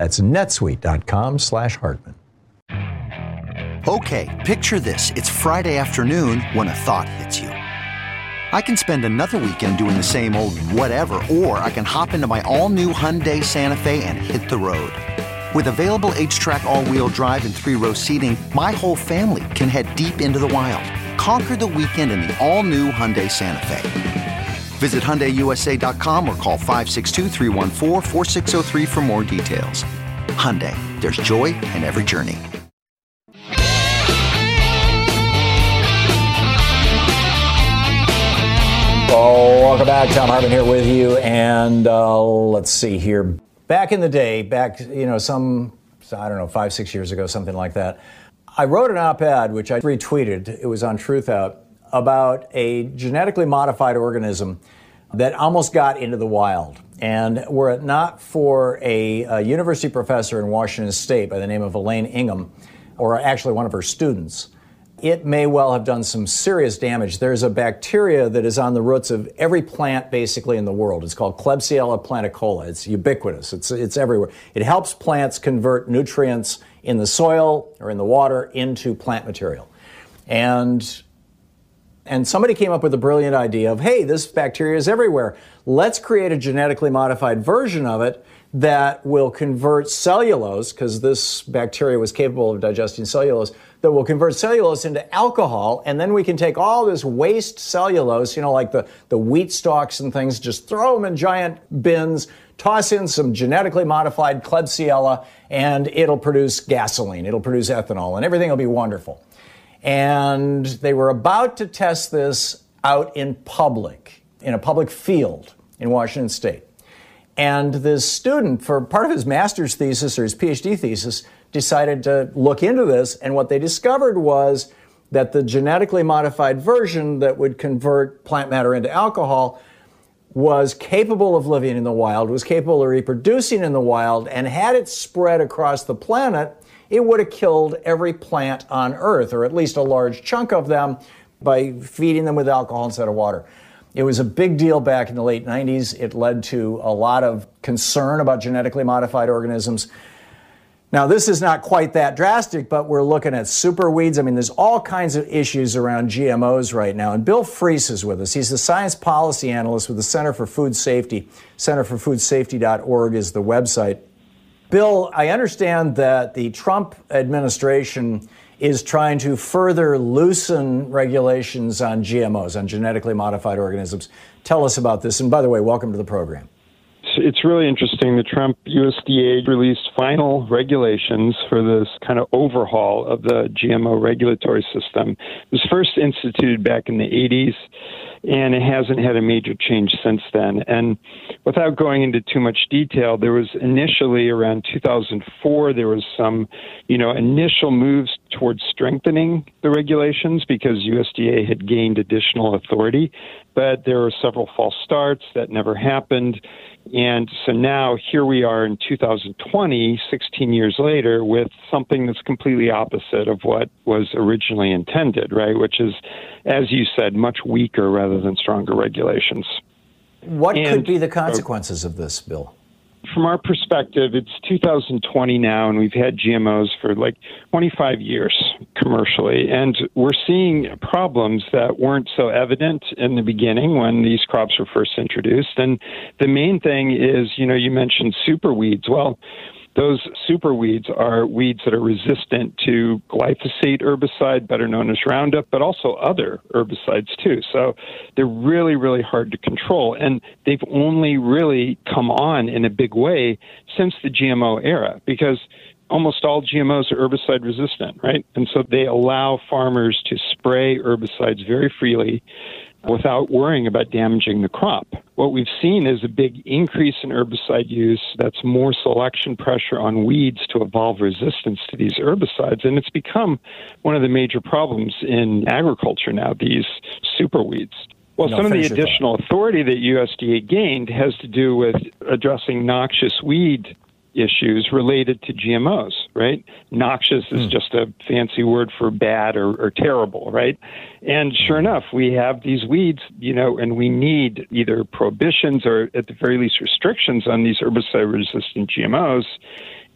That's netsuite.com slash Hartmann. Okay, picture this. It's Friday afternoon when a thought hits you. I can spend another weekend doing the same old whatever, or I can hop into my all-new Hyundai Santa Fe and hit the road. With available HTRAC all-wheel drive and three-row seating, my whole family can head deep into the wild. Conquer the weekend in the all-new Hyundai Santa Fe. Visit HyundaiUSA.com or call 562 for more details. Hyundai, there's joy in every journey. Oh, welcome back. Thom Hartmann here with you. And uh, let's see here. Back in the day, back, you know, some, I don't know, five, six years ago, something like that, I wrote an op ed, which I retweeted. It was on Truthout about a genetically modified organism that almost got into the wild. And were it not for a, a, university professor in Washington State by the name of Elaine Ingham, or actually one of her students, it may well have done some serious damage. There's a bacteria that is on the roots of every plant basically in the world. It's called Klebsiella planticola. It's ubiquitous. It's, it's everywhere. It helps plants convert nutrients in the soil or in the water into plant material. And and somebody came up with a brilliant idea of, hey, this bacteria is everywhere. Let's create a genetically modified version of it that will convert cellulose, because this bacteria was capable of digesting cellulose, that will convert cellulose into alcohol, and then we can take all this waste cellulose, you know, like the, the wheat stalks and things, just throw them in giant bins, toss in some genetically modified Klebsiella, and it'll produce gasoline, it'll produce ethanol, and everything will be wonderful and they were about to test this out in public, in a public field in Washington State. And this student, for part of his master's thesis or his PhD thesis, decided to look into this. And what they discovered was that the genetically modified version that would convert plant matter into alcohol was capable of living in the wild, was capable of reproducing in the wild, and had it spread across the planet, it would have killed every plant on Earth, or at least a large chunk of them, by feeding them with alcohol instead of water. It was a big deal back in the late 90s. It led to a lot of concern about genetically modified organisms. Now, this is not quite that drastic, but we're looking at super weeds. I mean, there's all kinds of issues around GMOs right now. And Bill Freese is with us. He's the science policy analyst with the Center for Food Safety. Centerforfoodsafety.org is the website. Bill, I understand that the Trump administration is trying to further loosen regulations on GMOs, on genetically modified organisms. Tell us about this. And by the way, welcome to the program. It's really interesting. The Trump USDA released final regulations for this kind of overhaul of the GMO regulatory system. It was first instituted back in the 80s and it hasn't had a major change since then. And without going into too much detail, there was initially around 2004 there was some, you know, initial moves towards strengthening the regulations because USDA had gained additional authority, but there were several false starts that never happened. And so now here we are in 2020, 16 years later, with something that's completely opposite of what was originally intended, right? Which is, as you said, much weaker rather than stronger regulations. What and, could be the consequences of this, Bill? From our perspective, it's 2020 now, and we've had GMOs for like 25 years commercially. And we're seeing problems that weren't so evident in the beginning when these crops were first introduced. And the main thing is, you know, you mentioned super weeds. Well, those super weeds are weeds that are resistant to glyphosate herbicide, better known as Roundup, but also other herbicides too. So they're really, really hard to control. And they've only really come on in a big way since the GMO era because almost all GMOs are herbicide resistant, right? And so they allow farmers to spray herbicides very freely without worrying about damaging the crop. What we've seen is a big increase in herbicide use that's more selection pressure on weeds to evolve resistance to these herbicides. And it's become one of the major problems in agriculture now, these super weeds. Well, no, some of the additional authority that USDA gained has to do with addressing noxious weed issues related to GMOs, right? Noxious is mm. just a fancy word for bad or, or, terrible, right? And sure hmm. enough, we have these weeds, you know, and we need either prohibitions or at the very least restrictions on these herbicide resistant GMOs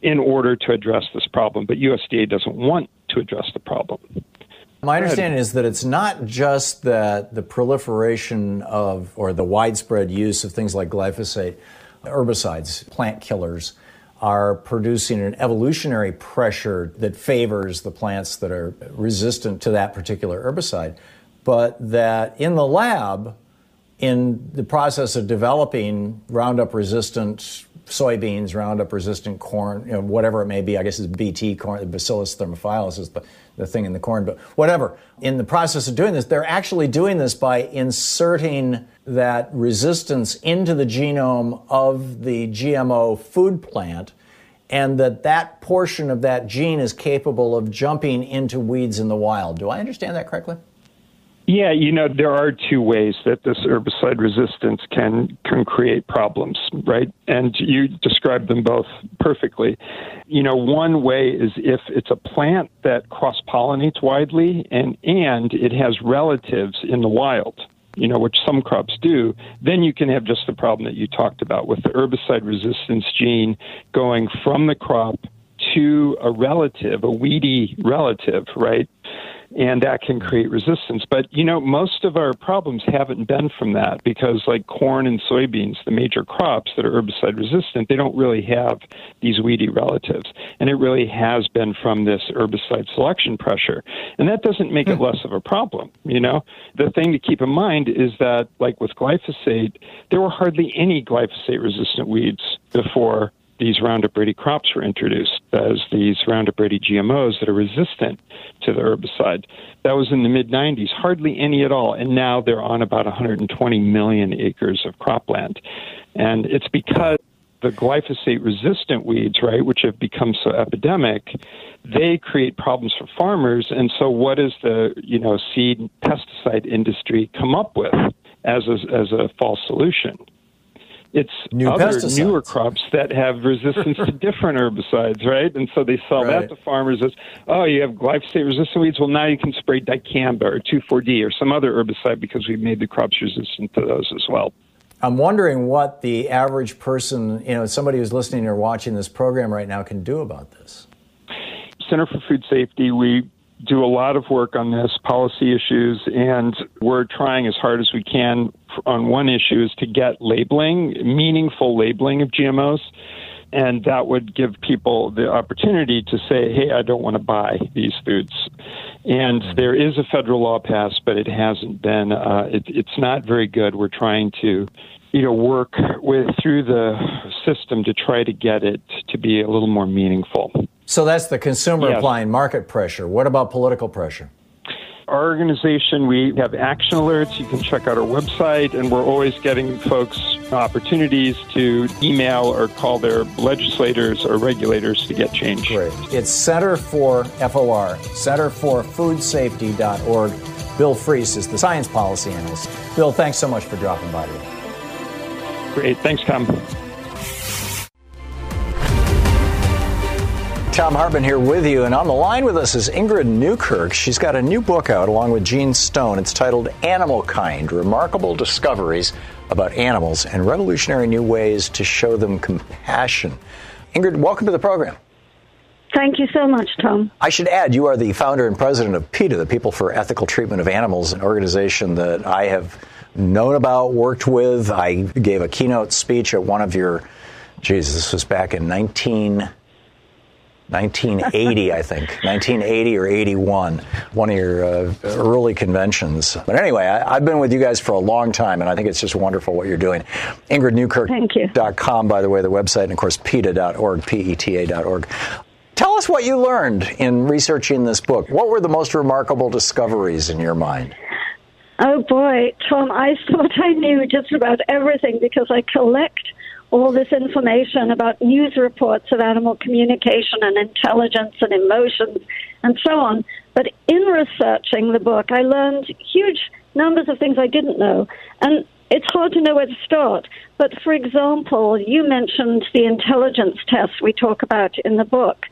in order to address this problem. But USDA doesn't want to address the problem. My understanding is that it's not just that the proliferation of or the widespread use of things like glyphosate, herbicides, plant killers, are producing an evolutionary pressure that favors the plants that are resistant to that particular herbicide, but that in the lab, in the process of developing Roundup resistant soybeans, Roundup resistant corn, you know, whatever it may be. I guess it's BT corn, Bacillus thermophilus is the, the thing in the corn, but whatever. In the process of doing this, they're actually doing this by inserting that resistance into the genome of the GMO food plant and that that portion of that gene is capable of jumping into weeds in the wild. Do I understand that correctly? Yeah, you know, there are two ways that this herbicide resistance can can create problems, right? And you described them both perfectly. You know, one way is if it's a plant that cross pollinates widely and and it has relatives in the wild, you know, which some crops do, then you can have just the problem that you talked about with the herbicide resistance gene going from the crop to a relative, a weedy relative, right? And that can create resistance. But you know, most of our problems haven't been from that because, like corn and soybeans, the major crops that are herbicide resistant, they don't really have these weedy relatives, and it really has been from this herbicide selection pressure, and that doesn't make it hmm. less of a problem. You know, the thing to keep in mind is that, like with glyphosate, there were hardly any glyphosate resistant weeds before these Roundup Ready crops were introduced as these Roundup Ready GMOs that are resistant to the herbicide. That was in the mid 90s, hardly any at all. And now they're on about 120 million acres of cropland. And it's because the glyphosate resistant weeds, right, which have become so epidemic, they create problems for farmers. And so, what does the you know seed pesticide industry come up with as a, as a false solution? It's New other pesticides. newer crops that have resistance to different herbicides, right? And so they sell right. that to farmers as, oh, you have glyphosate resistant weeds. Well, now you can spray dicamba or 2,4-D or some other herbicide because we've made the crops resistant to those as well. I'm wondering what the average person, you know, somebody who's listening or watching this program right now can do about this. Center for Food Safety, we do a lot of work on this policy issues, and we're trying as hard as we can on one issue is to get labeling, meaningful labeling of GMOs. And that would give people the opportunity to say, hey, I don't want to buy these foods. And there is a federal law passed, but it hasn't been, uh, it, it's not very good. We're trying to you know, work with through the system to try to get it to be a little more meaningful. So that's the consumer applying market pressure. What about political pressure? Our organization, we have action alerts. You can check out our website, and we're always getting folks opportunities to email or call their legislators or regulators to get change. Great. It's Center for FOR, Center for Food Safety.org. Bill Freese is the science policy analyst. Bill, thanks so much for dropping by today. Great. Thanks, Tom. Thom Hartmann here with you, and on the line with us is Ingrid Newkirk. She's got a new book out along with Gene Stone. It's titled Animal Kind Remarkable Discoveries about Animals and Revolutionary New Ways to Show Them Compassion. Ingrid, welcome to the program. Thank you so much, Tom. I should add, you are the founder and president of PETA, the People for Ethical Treatment of Animals, an organization that I have known about, worked with. I gave a keynote speech at one of your, geez, this was back in 19. 1980, I think, 1980 or 81, one of your uh, early conventions. But anyway, I, have been with you guys for a long time, and I think it's just wonderful what you're doing. IngridNewkirk.com, by the way, the website, and of course, PETA.org, P-E-T-A.org. Tell us what you learned in researching this book. What were the most remarkable discoveries in your mind? Oh boy, Tom, I thought I knew just about everything because I collect all this information about news reports of animal communication and intelligence and emotions and so on. But in researching the book, I learned huge numbers of things I didn't know. And it's hard to know where to start. But for example, you mentioned the intelligence tests we talk about in the book.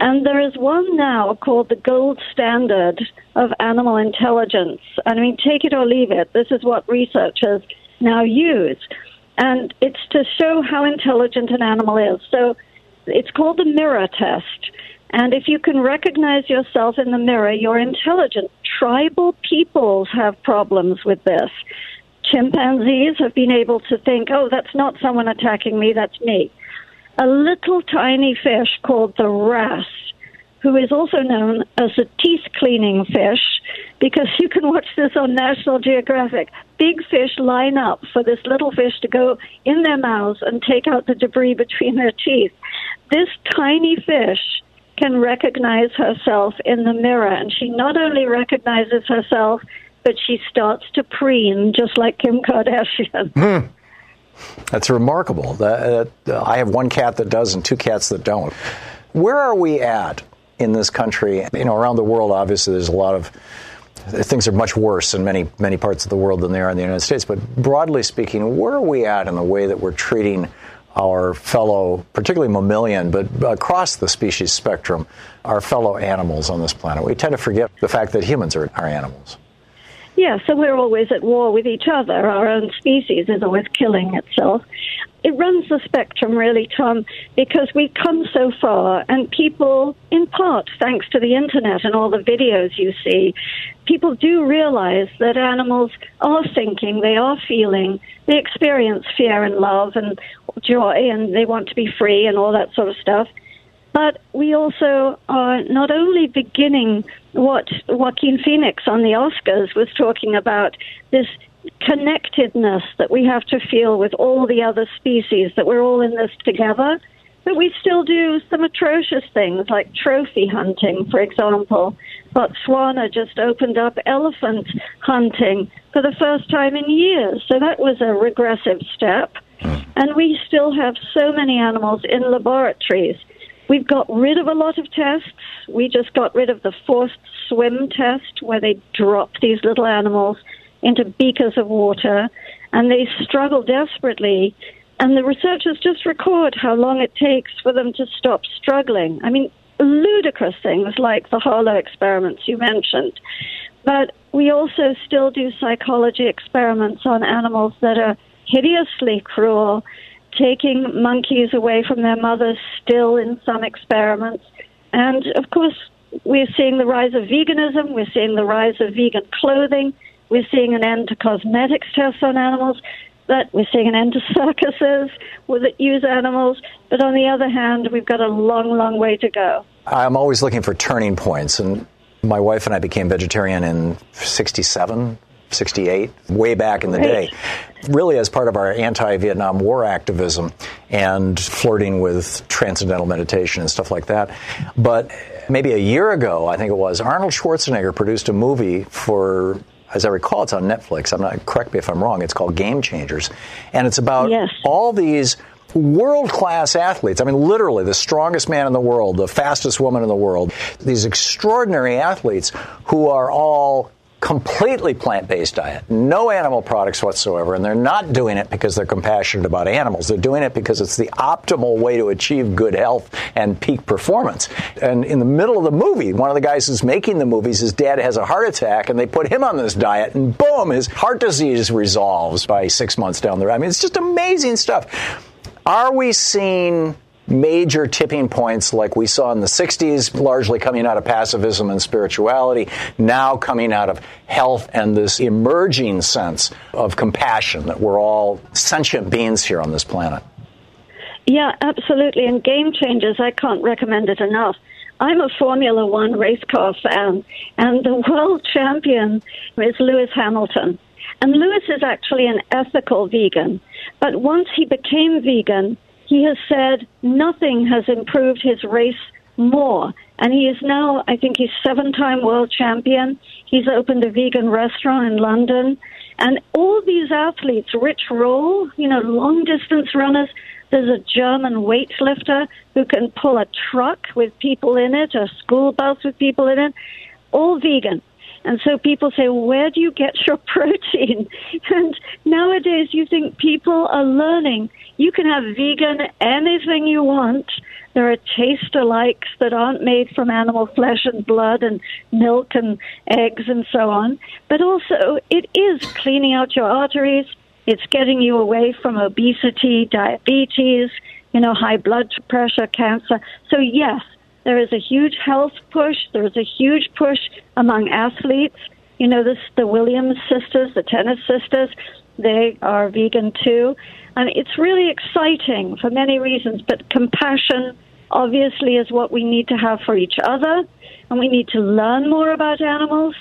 And there is one now called the gold standard of animal intelligence. I mean, take it or leave it. This is what researchers now use. And it's to show how intelligent an animal is. So It's called the mirror test. And if you can recognize yourself in the mirror, you're intelligent. Tribal peoples have problems with this. Chimpanzees have been able to think, oh, that's not someone attacking me, that's me. A little tiny fish called the wrasse, who is also known as the teeth cleaning fish, because you can watch this on National Geographic. Big fish line up for this little fish to go in their mouths and take out the debris between their teeth. This tiny fish can recognize herself in the mirror, and she not only recognizes herself, but she starts to preen just like Kim Kardashian. Mm. That's remarkable. That, uh, I have one cat that does and two cats that don't. Where are we at in this country? You know, around the world, obviously, there's a lot of things are much worse in many many parts of the world than they are in the United States. But broadly speaking, where are we at in the way that we're treating our fellow, particularly mammalian, but across the species spectrum, our fellow animals on this planet? We tend to forget the fact that humans are, are animals. Yeah, so we're always at war with each other. Our own species is always killing itself. It runs the spectrum, really, Tom, because we've come so far, and people, in part thanks to the internet and all the videos you see, people do realize that animals are thinking, they are feeling, they experience fear and love and joy, and they want to be free and all that sort of stuff. But we also are not only beginning what Joaquin Phoenix on the Oscars was talking about this connectedness that we have to feel with all the other species, that we're all in this together. But we still do some atrocious things like trophy hunting, for example. Botswana just opened up elephant hunting for the first time in years. So that was a regressive step. Hmm. And we still have so many animals in laboratories We've got rid of a lot of tests. We just got rid of the forced swim test where they drop these little animals into beakers of water and they struggle desperately. And the researchers just record how long it takes for them to stop struggling. I mean, ludicrous things like the Harlow experiments you mentioned. But we also still do psychology experiments on animals that are hideously cruel taking monkeys away from their mothers still in some experiments. And of course, we're seeing the rise of veganism, we're seeing the rise of vegan clothing, we're seeing an end to cosmetics tests on animals, but we're seeing an end to circuses that use animals. But on the other hand, we've got a long, long way to go. I'm always looking for turning points, and my wife and I became vegetarian in 67, 68, way back in the day, really as part of our anti Vietnam War activism and flirting with transcendental meditation and stuff like that. But maybe a year ago, I think it was, Arnold Schwarzenegger produced a movie for as I recall, it's on Netflix. I'm not correct me if I'm wrong. It's called Game Changers, and it's about yes. all these world class athletes. I mean, literally the strongest man in the world, the fastest woman in the world. These extraordinary athletes who are all completely plant based diet, no animal products whatsoever, and they're not doing it because they're compassionate about animals. They're doing it because it's the optimal way to achieve good health and peak performance. And in the middle of the movie, one of the guys who's making the movies, his dad has a heart attack, and they put him on this diet, and boom, his heart disease resolves by six months down the road. I mean, it's just amazing stuff. Are we seeing major tipping points like we saw in the 60s, largely coming out of pacifism and spirituality, now coming out of health and this emerging sense of compassion that we're all sentient beings here on this planet. Yeah, absolutely. And Game Changers, I can't recommend it enough. I'm a Formula One race car fan, and the world champion is Lewis Hamilton. And Lewis is actually an ethical vegan. But once he became vegan, he has said nothing has improved his race more. And he is now, I think he's seven time world champion. He's opened a vegan restaurant in London. And all these athletes, Rich Roll, you know, long distance runners, there's a German weightlifter who can pull a truck with people in it, a school bus with people in it, all vegan. And so people say, well, where do you get your protein? And nowadays you think people are learning you can have vegan anything you want. There are taste alikes that aren't made from animal flesh and blood and milk and eggs and so on. But also, it is cleaning out your arteries. It's getting you away from obesity, diabetes, you know, high blood pressure, cancer. So, yes, there is a huge health push. There is a huge push among athletes. You know, this the Williams sisters, the tennis sisters, they are vegan too. And it's really exciting for many reasons, but compassion obviously is what we need to have for each other, and we need to learn more about animals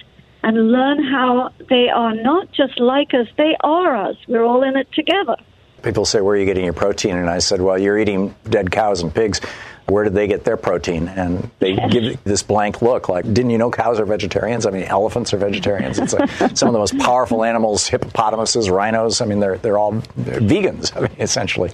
and learn how they are not just like us, they are us. We're all in it together. People say, Where are you getting your protein? And I said, Well, you're eating dead cows and pigs. Where did they get their protein? And they give this blank look like, Didn't you know cows are vegetarians? I mean, elephants are vegetarians. It's like some of the most powerful animals, hippopotamuses, rhinos. I mean, they're, they're all they're vegans, I mean, essentially.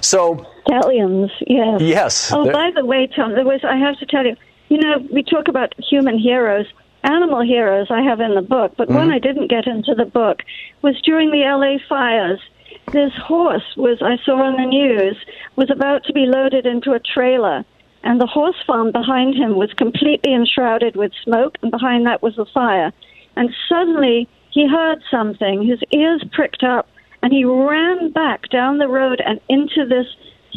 So, stallions, yes. Yes. Oh, by the way, Tom, there was, I have to tell you, you know, we talk about human heroes animal heroes I have in the book, but mm-hmm. one I didn't get into the book was during the LA fires. This horse was I saw on the news was about to be loaded into a trailer, and the horse farm behind him was completely enshrouded with smoke, and behind that was the fire. And suddenly he heard something. His ears pricked up, and he ran back down the road and into this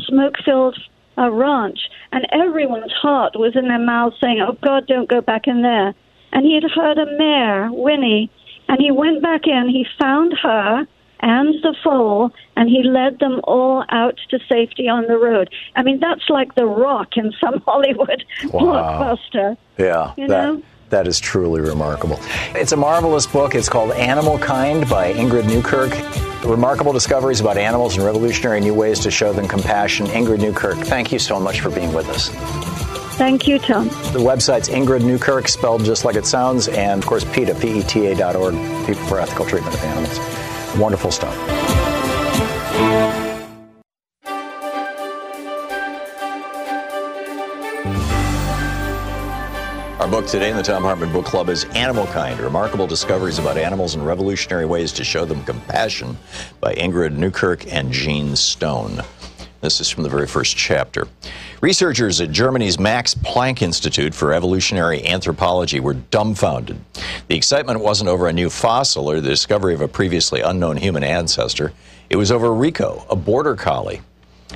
smoke-filled uh, ranch. And everyone's heart was in their mouth saying, "Oh God, don't go back in there." and he had heard a mare, Winnie, and he went back in. He found her and the foal, and he led them all out to safety on the road. I mean, that's like the rock in some Hollywood wow. blockbuster. Yeah, you that, know. That is truly remarkable. It's a marvelous book. It's called Animal Kind by Ingrid Newkirk. Remarkable discoveries about animals and revolutionary new ways to show them compassion. Ingrid Newkirk, thank you so much for being with us. Thank you, Tom. The website's Ingrid Newkirk, spelled just like it sounds, and of course, PETA, P-E-T-A dot org, People for Ethical Treatment of Animals. Wonderful stuff. Our book today in the Thom Hartmann Book Club is Animal Kind Remarkable Discoveries About Animals and Revolutionary Ways to Show Them Compassion by Ingrid Newkirk and Gene Stone. This is from the very first chapter. Researchers at Germany's Max Planck Institute for Evolutionary Anthropology were dumbfounded. The excitement wasn't over a new fossil or the discovery of a previously unknown human ancestor. It was over Rico, a border collie.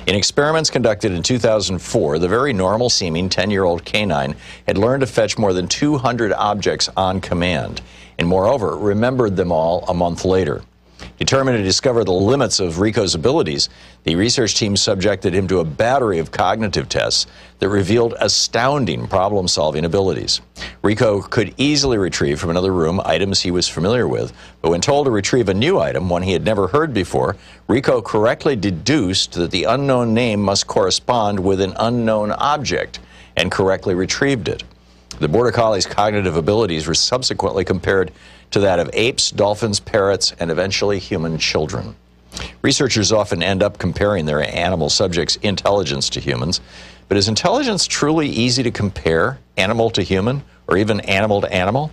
In experiments conducted in 2004, the very normal seeming 10 year old canine had learned to fetch more than 200 objects on command, and moreover, remembered them all a month later. Determined to discover the limits of Rico's abilities, the research team subjected him to a battery of cognitive tests that revealed astounding problem solving abilities. Rico could easily retrieve from another room items he was familiar with, but when told to retrieve a new item, one he had never heard before, Rico correctly deduced that the unknown name must correspond with an unknown object and correctly retrieved it. The Border Collie's cognitive abilities were subsequently compared to that of apes, dolphins, parrots, and eventually human children. Researchers often end up comparing their animal subjects' intelligence to humans, but is intelligence truly easy to compare, animal to human, or even animal to animal?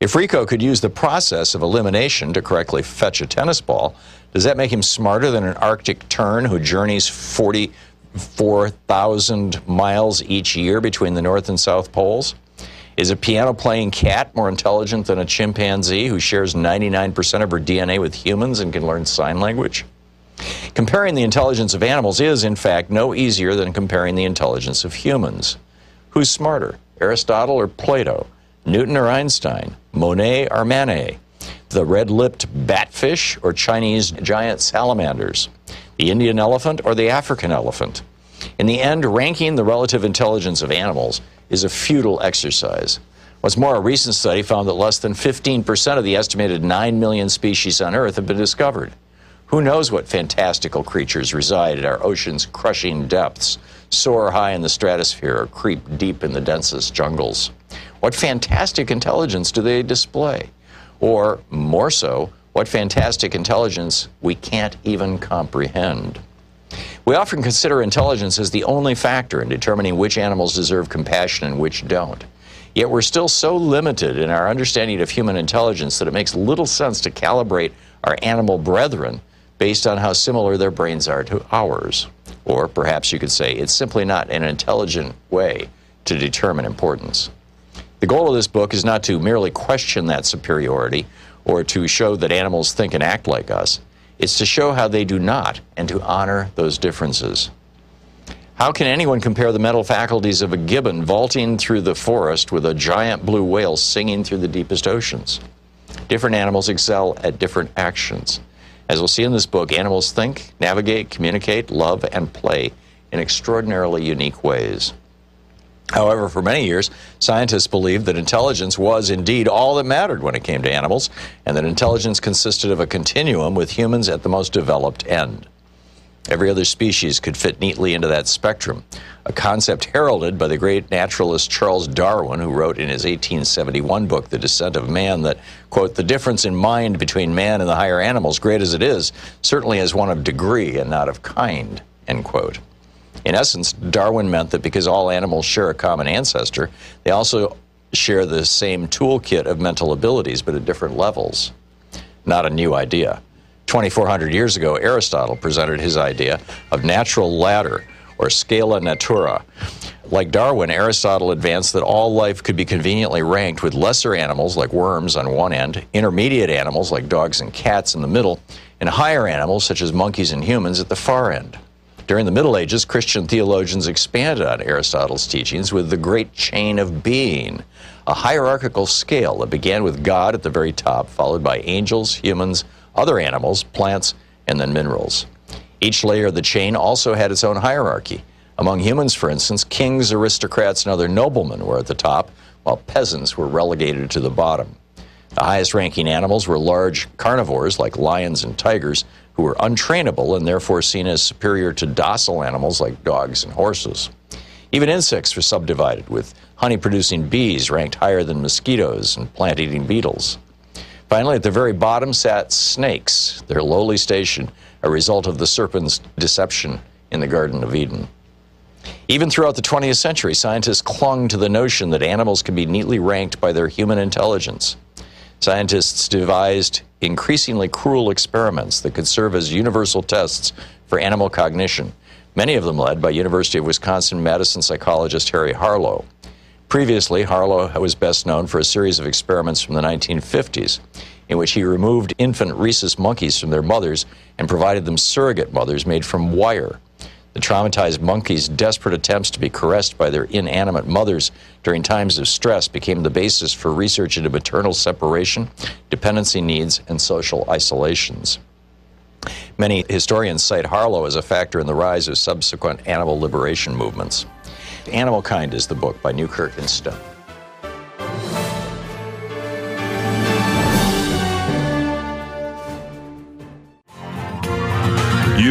If Rico could use the process of elimination to correctly fetch a tennis ball, does that make him smarter than an Arctic tern who journeys 44,000 miles each year between the North and South Poles? Is a piano playing cat more intelligent than a chimpanzee who shares 99% of her DNA with humans and can learn sign language? Comparing the intelligence of animals is, in fact, no easier than comparing the intelligence of humans. Who's smarter, Aristotle or Plato? Newton or Einstein? Monet or Manet? The red lipped batfish or Chinese giant salamanders? The Indian elephant or the African elephant? In the end, ranking the relative intelligence of animals is a futile exercise. What's more, a recent study found that less than 15% of the estimated 9 million species on Earth have been discovered. Who knows what fantastical creatures reside at our ocean's crushing depths, soar high in the stratosphere, or creep deep in the densest jungles? What fantastic intelligence do they display? Or, more so, what fantastic intelligence we can't even comprehend? We often consider intelligence as the only factor in determining which animals deserve compassion and which don't. Yet we're still so limited in our understanding of human intelligence that it makes little sense to calibrate our animal brethren based on how similar their brains are to ours. Or perhaps you could say it's simply not an intelligent way to determine importance. The goal of this book is not to merely question that superiority or to show that animals think and act like us. It's to show how they do not and to honor those differences. How can anyone compare the mental faculties of a gibbon vaulting through the forest with a giant blue whale singing through the deepest oceans? Different animals excel at different actions. As we'll see in this book, animals think, navigate, communicate, love, and play in extraordinarily unique ways. However, for many years, scientists believed that intelligence was indeed all that mattered when it came to animals, and that intelligence consisted of a continuum with humans at the most developed end. Every other species could fit neatly into that spectrum, a concept heralded by the great naturalist Charles Darwin, who wrote in his 1871 book, The Descent of Man, that, quote, the difference in mind between man and the higher animals, great as it is, certainly is one of degree and not of kind, end quote. In essence, Darwin meant that because all animals share a common ancestor, they also share the same toolkit of mental abilities, but at different levels. Not a new idea. 2,400 years ago, Aristotle presented his idea of natural ladder, or scala natura. Like Darwin, Aristotle advanced that all life could be conveniently ranked with lesser animals like worms on one end, intermediate animals like dogs and cats in the middle, and higher animals such as monkeys and humans at the far end. During the Middle Ages, Christian theologians expanded on Aristotle's teachings with the great chain of being, a hierarchical scale that began with God at the very top, followed by angels, humans, other animals, plants, and then minerals. Each layer of the chain also had its own hierarchy. Among humans, for instance, kings, aristocrats, and other noblemen were at the top, while peasants were relegated to the bottom. The highest ranking animals were large carnivores like lions and tigers, who were untrainable and therefore seen as superior to docile animals like dogs and horses. Even insects were subdivided, with honey producing bees ranked higher than mosquitoes and plant eating beetles. Finally, at the very bottom sat snakes, their lowly station, a result of the serpent's deception in the Garden of Eden. Even throughout the 20th century, scientists clung to the notion that animals can be neatly ranked by their human intelligence. Scientists devised increasingly cruel experiments that could serve as universal tests for animal cognition, many of them led by University of Wisconsin Madison psychologist Harry Harlow. Previously, Harlow was best known for a series of experiments from the 1950s in which he removed infant rhesus monkeys from their mothers and provided them surrogate mothers made from wire. The traumatized monkeys' desperate attempts to be caressed by their inanimate mothers during times of stress became the basis for research into maternal separation, dependency needs, and social isolations. Many historians cite Harlow as a factor in the rise of subsequent animal liberation movements. Animalkind is the book by Newkirk and Stone.